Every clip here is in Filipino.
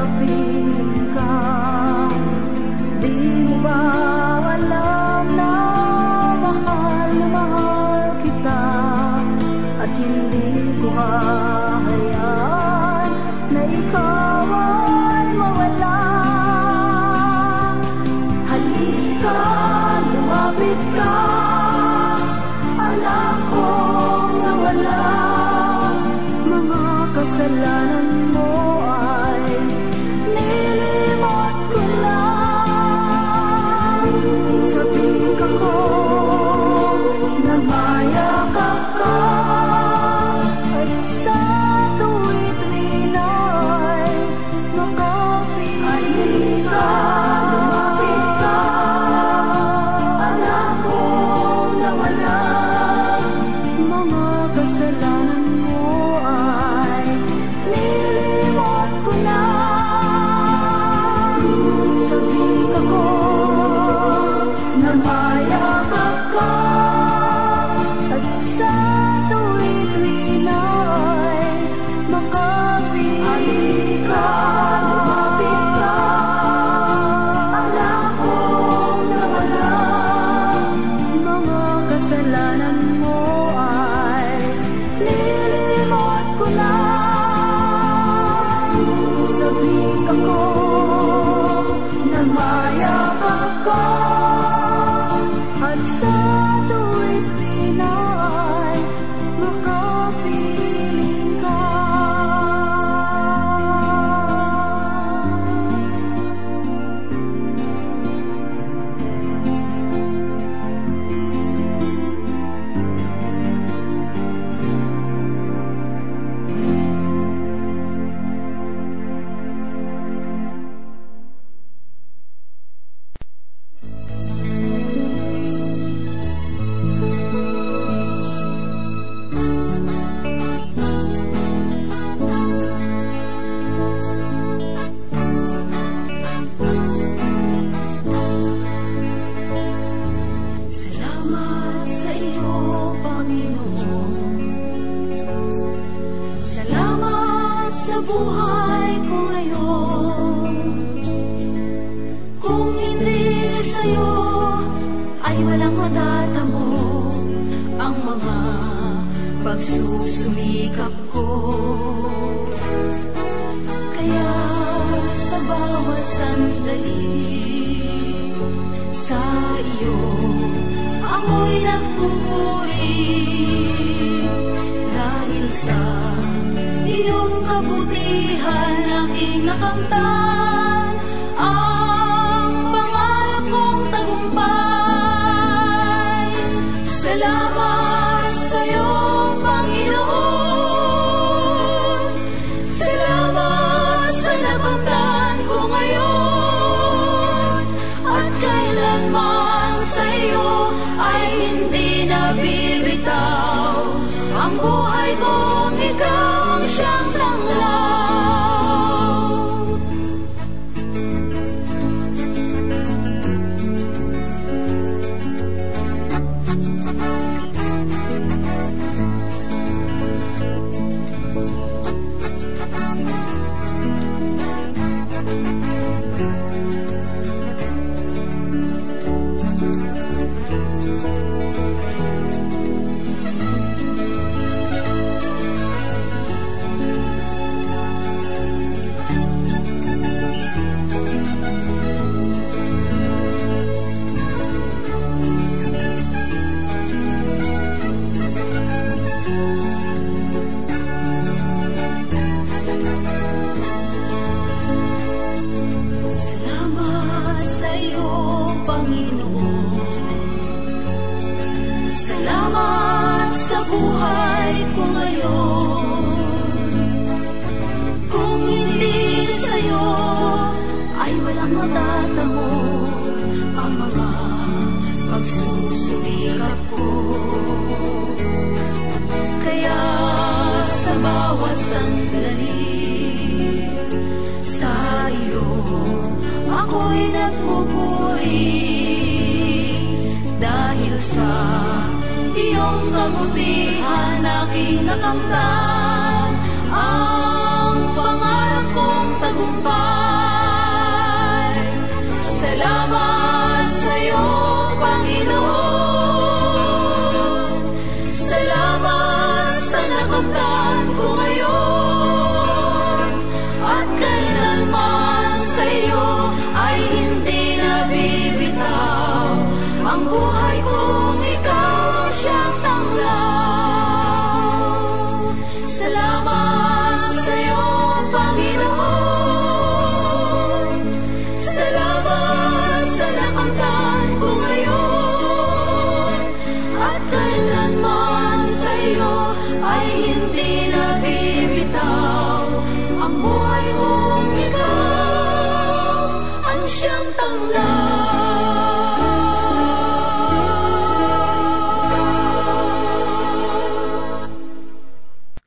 of me.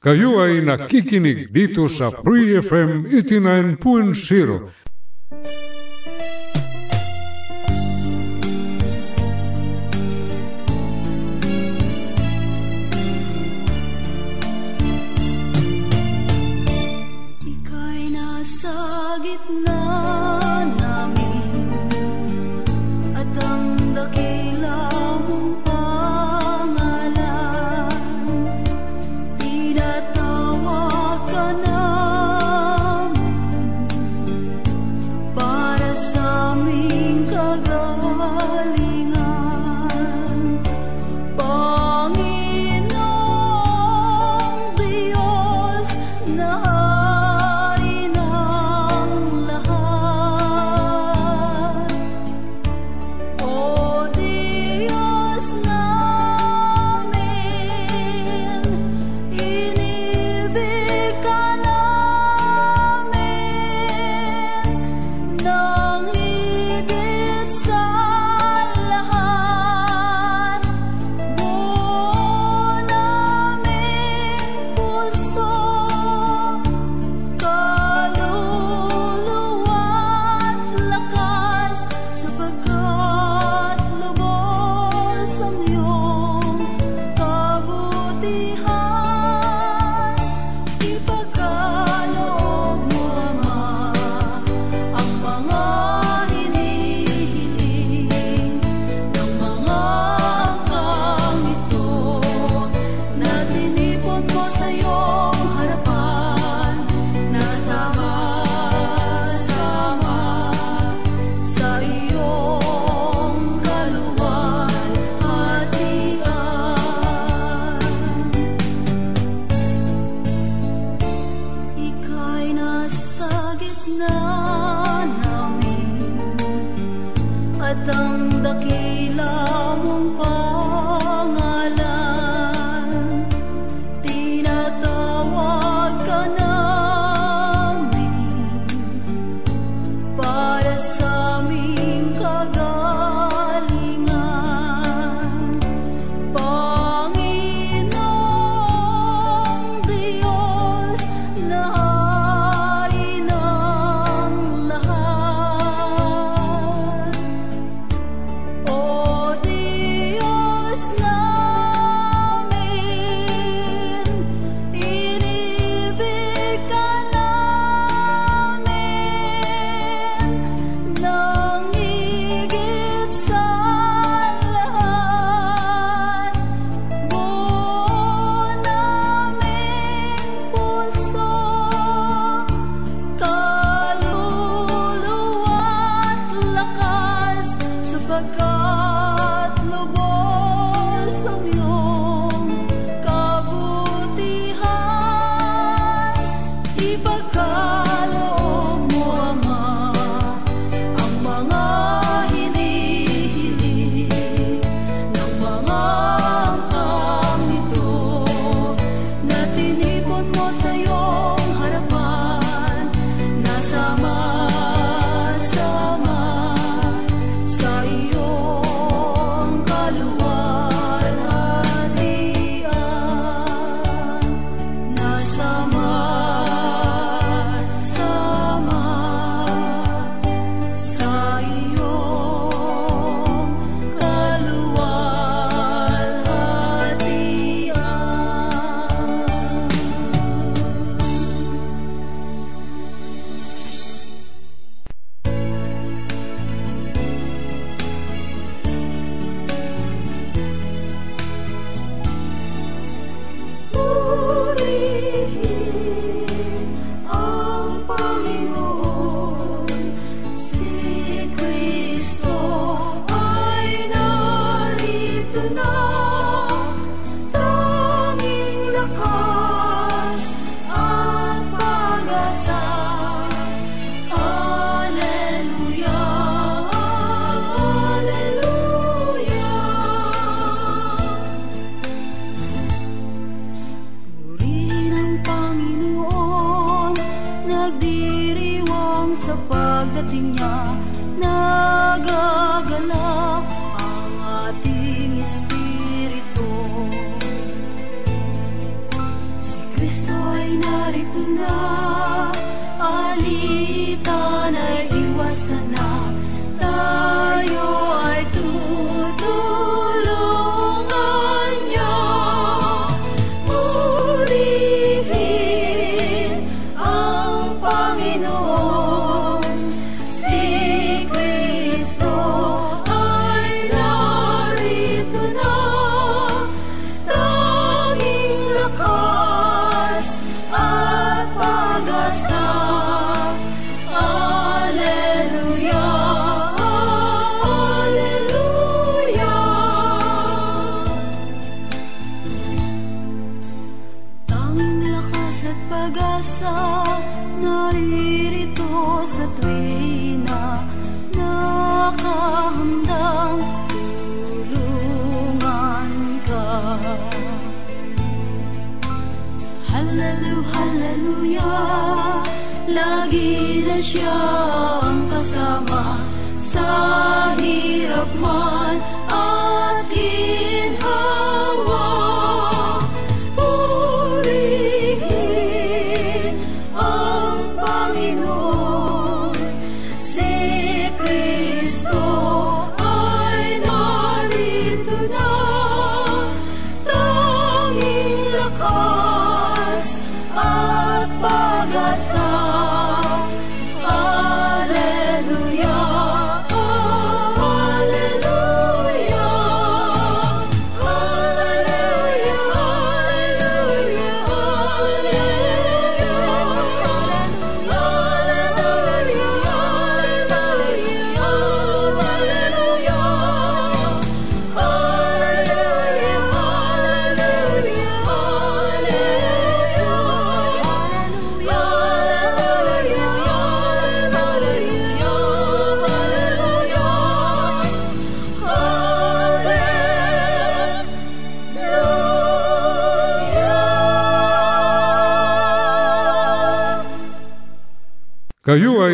Kayo ay nakikinig dito sa Free FM 89.0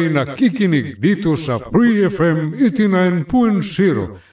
nakikinig dito sa Free FM 89.0.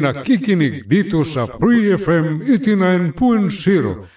nakikinig dito sa Free FM 89.0.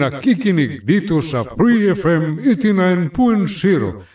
nakikinig dito sa Free FM 89.0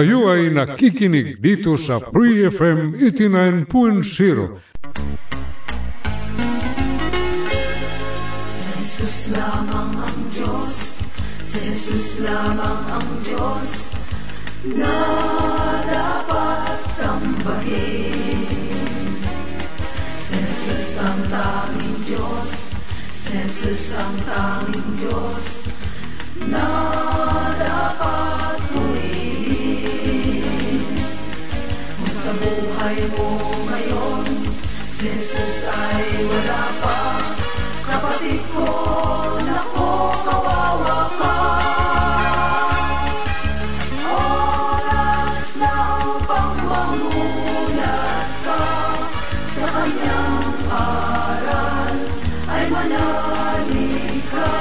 Kayo ay nakikinig dito sa Free FM 89.0. Jesus lamang ang Diyos, Jesus lamang ang Diyos na dapat sambahin. Jesus ang tanging Diyos, Jesus ang tanging Diyos na dapat aral ay manali ka.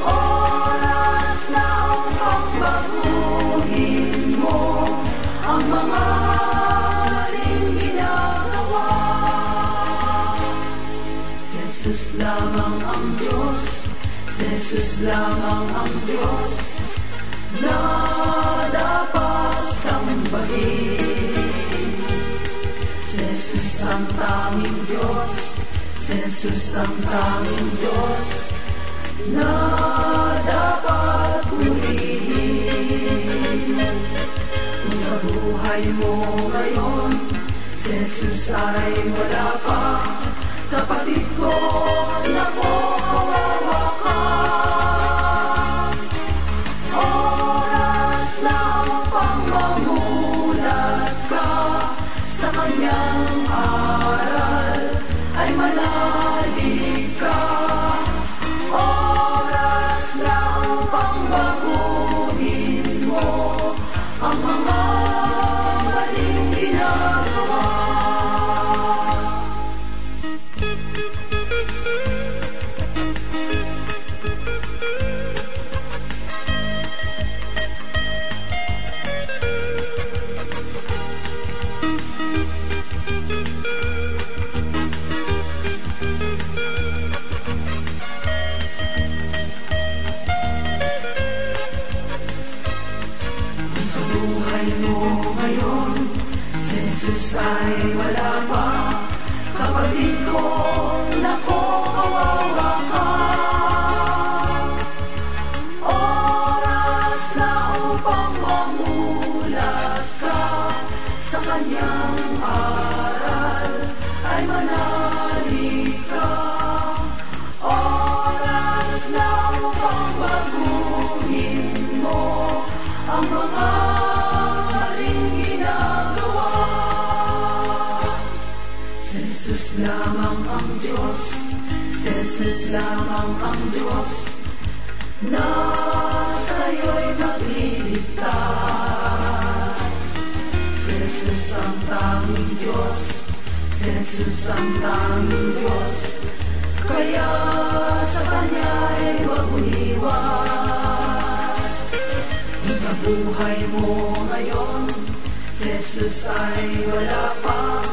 Oras na upang baguhin mo ang mga maling ginagawa. Si Jesus lamang ang Diyos, si Jesus lamang ang Jesus ang tanging Diyos na dapat purihin. Kung sa buhay mo ngayon, si Jesus ay wala pa, kapatid ko, nako, kawawa Susampan Diyos, kaya sa Kanya'y maguniwas. Sa buhay mo ngayon, Jesus ay wala pa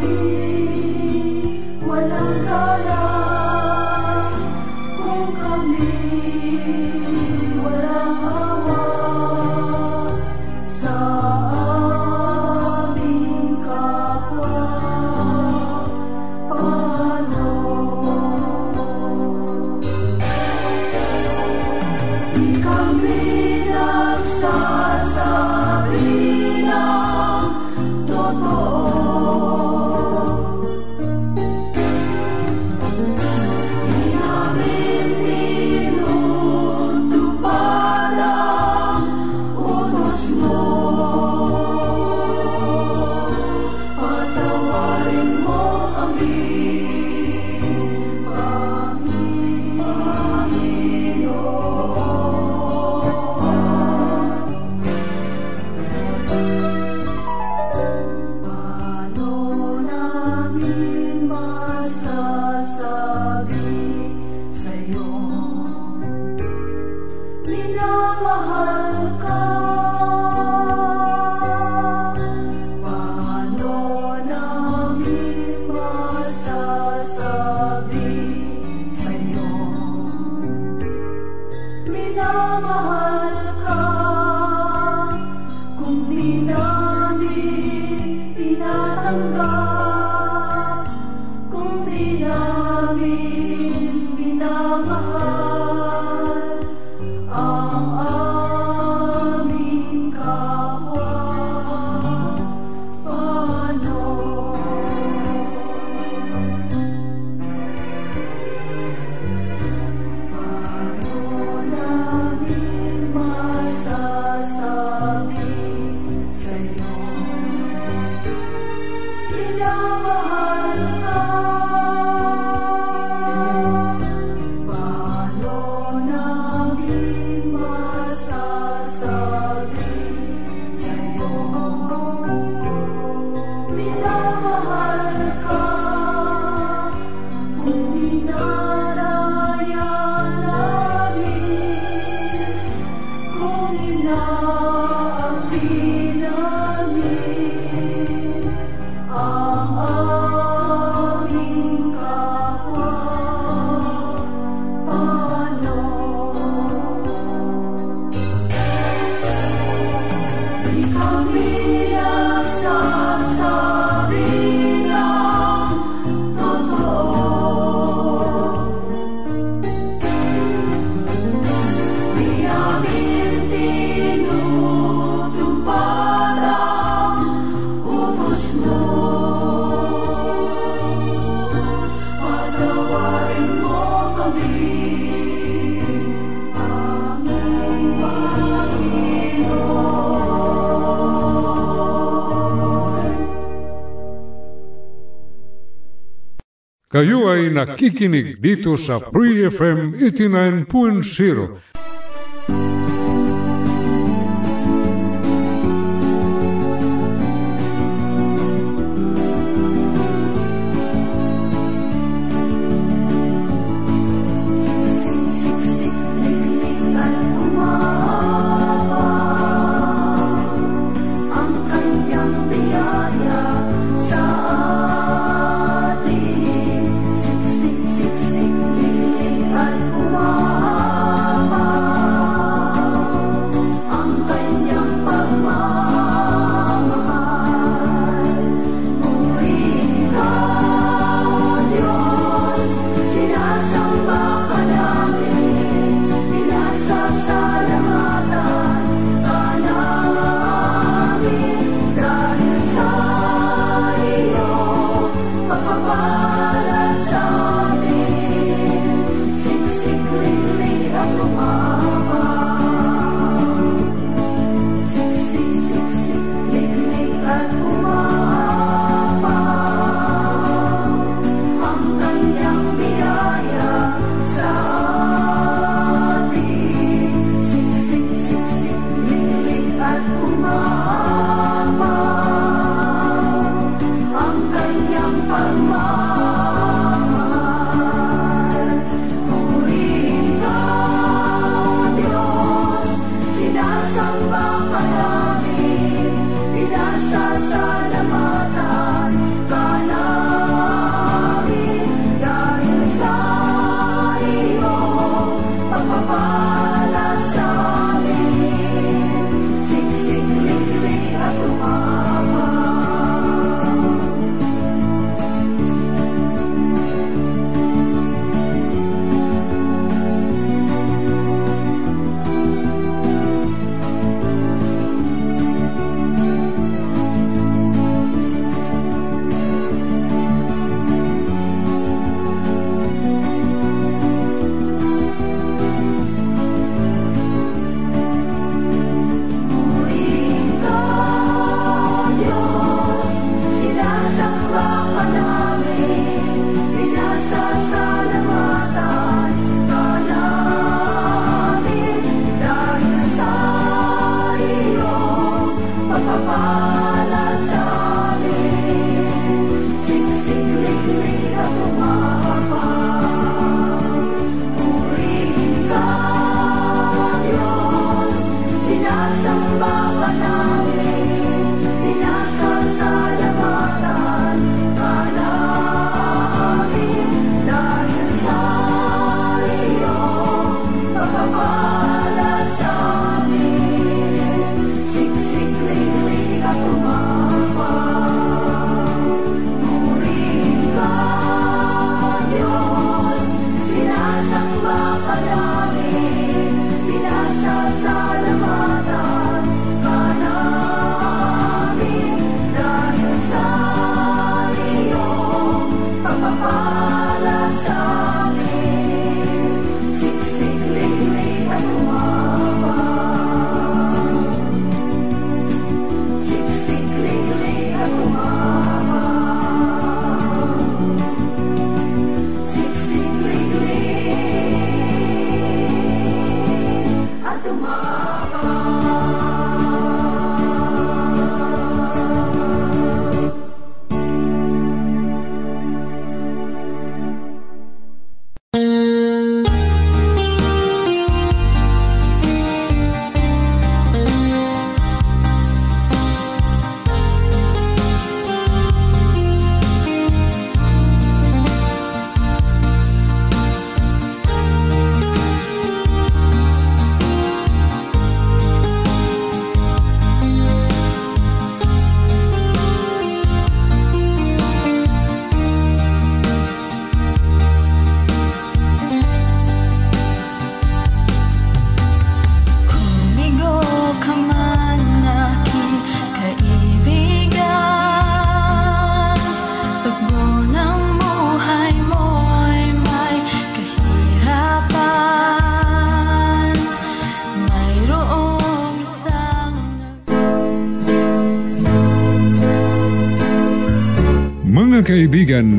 kami walang Kayo ay nakikinig dito sa Free FM 89.0.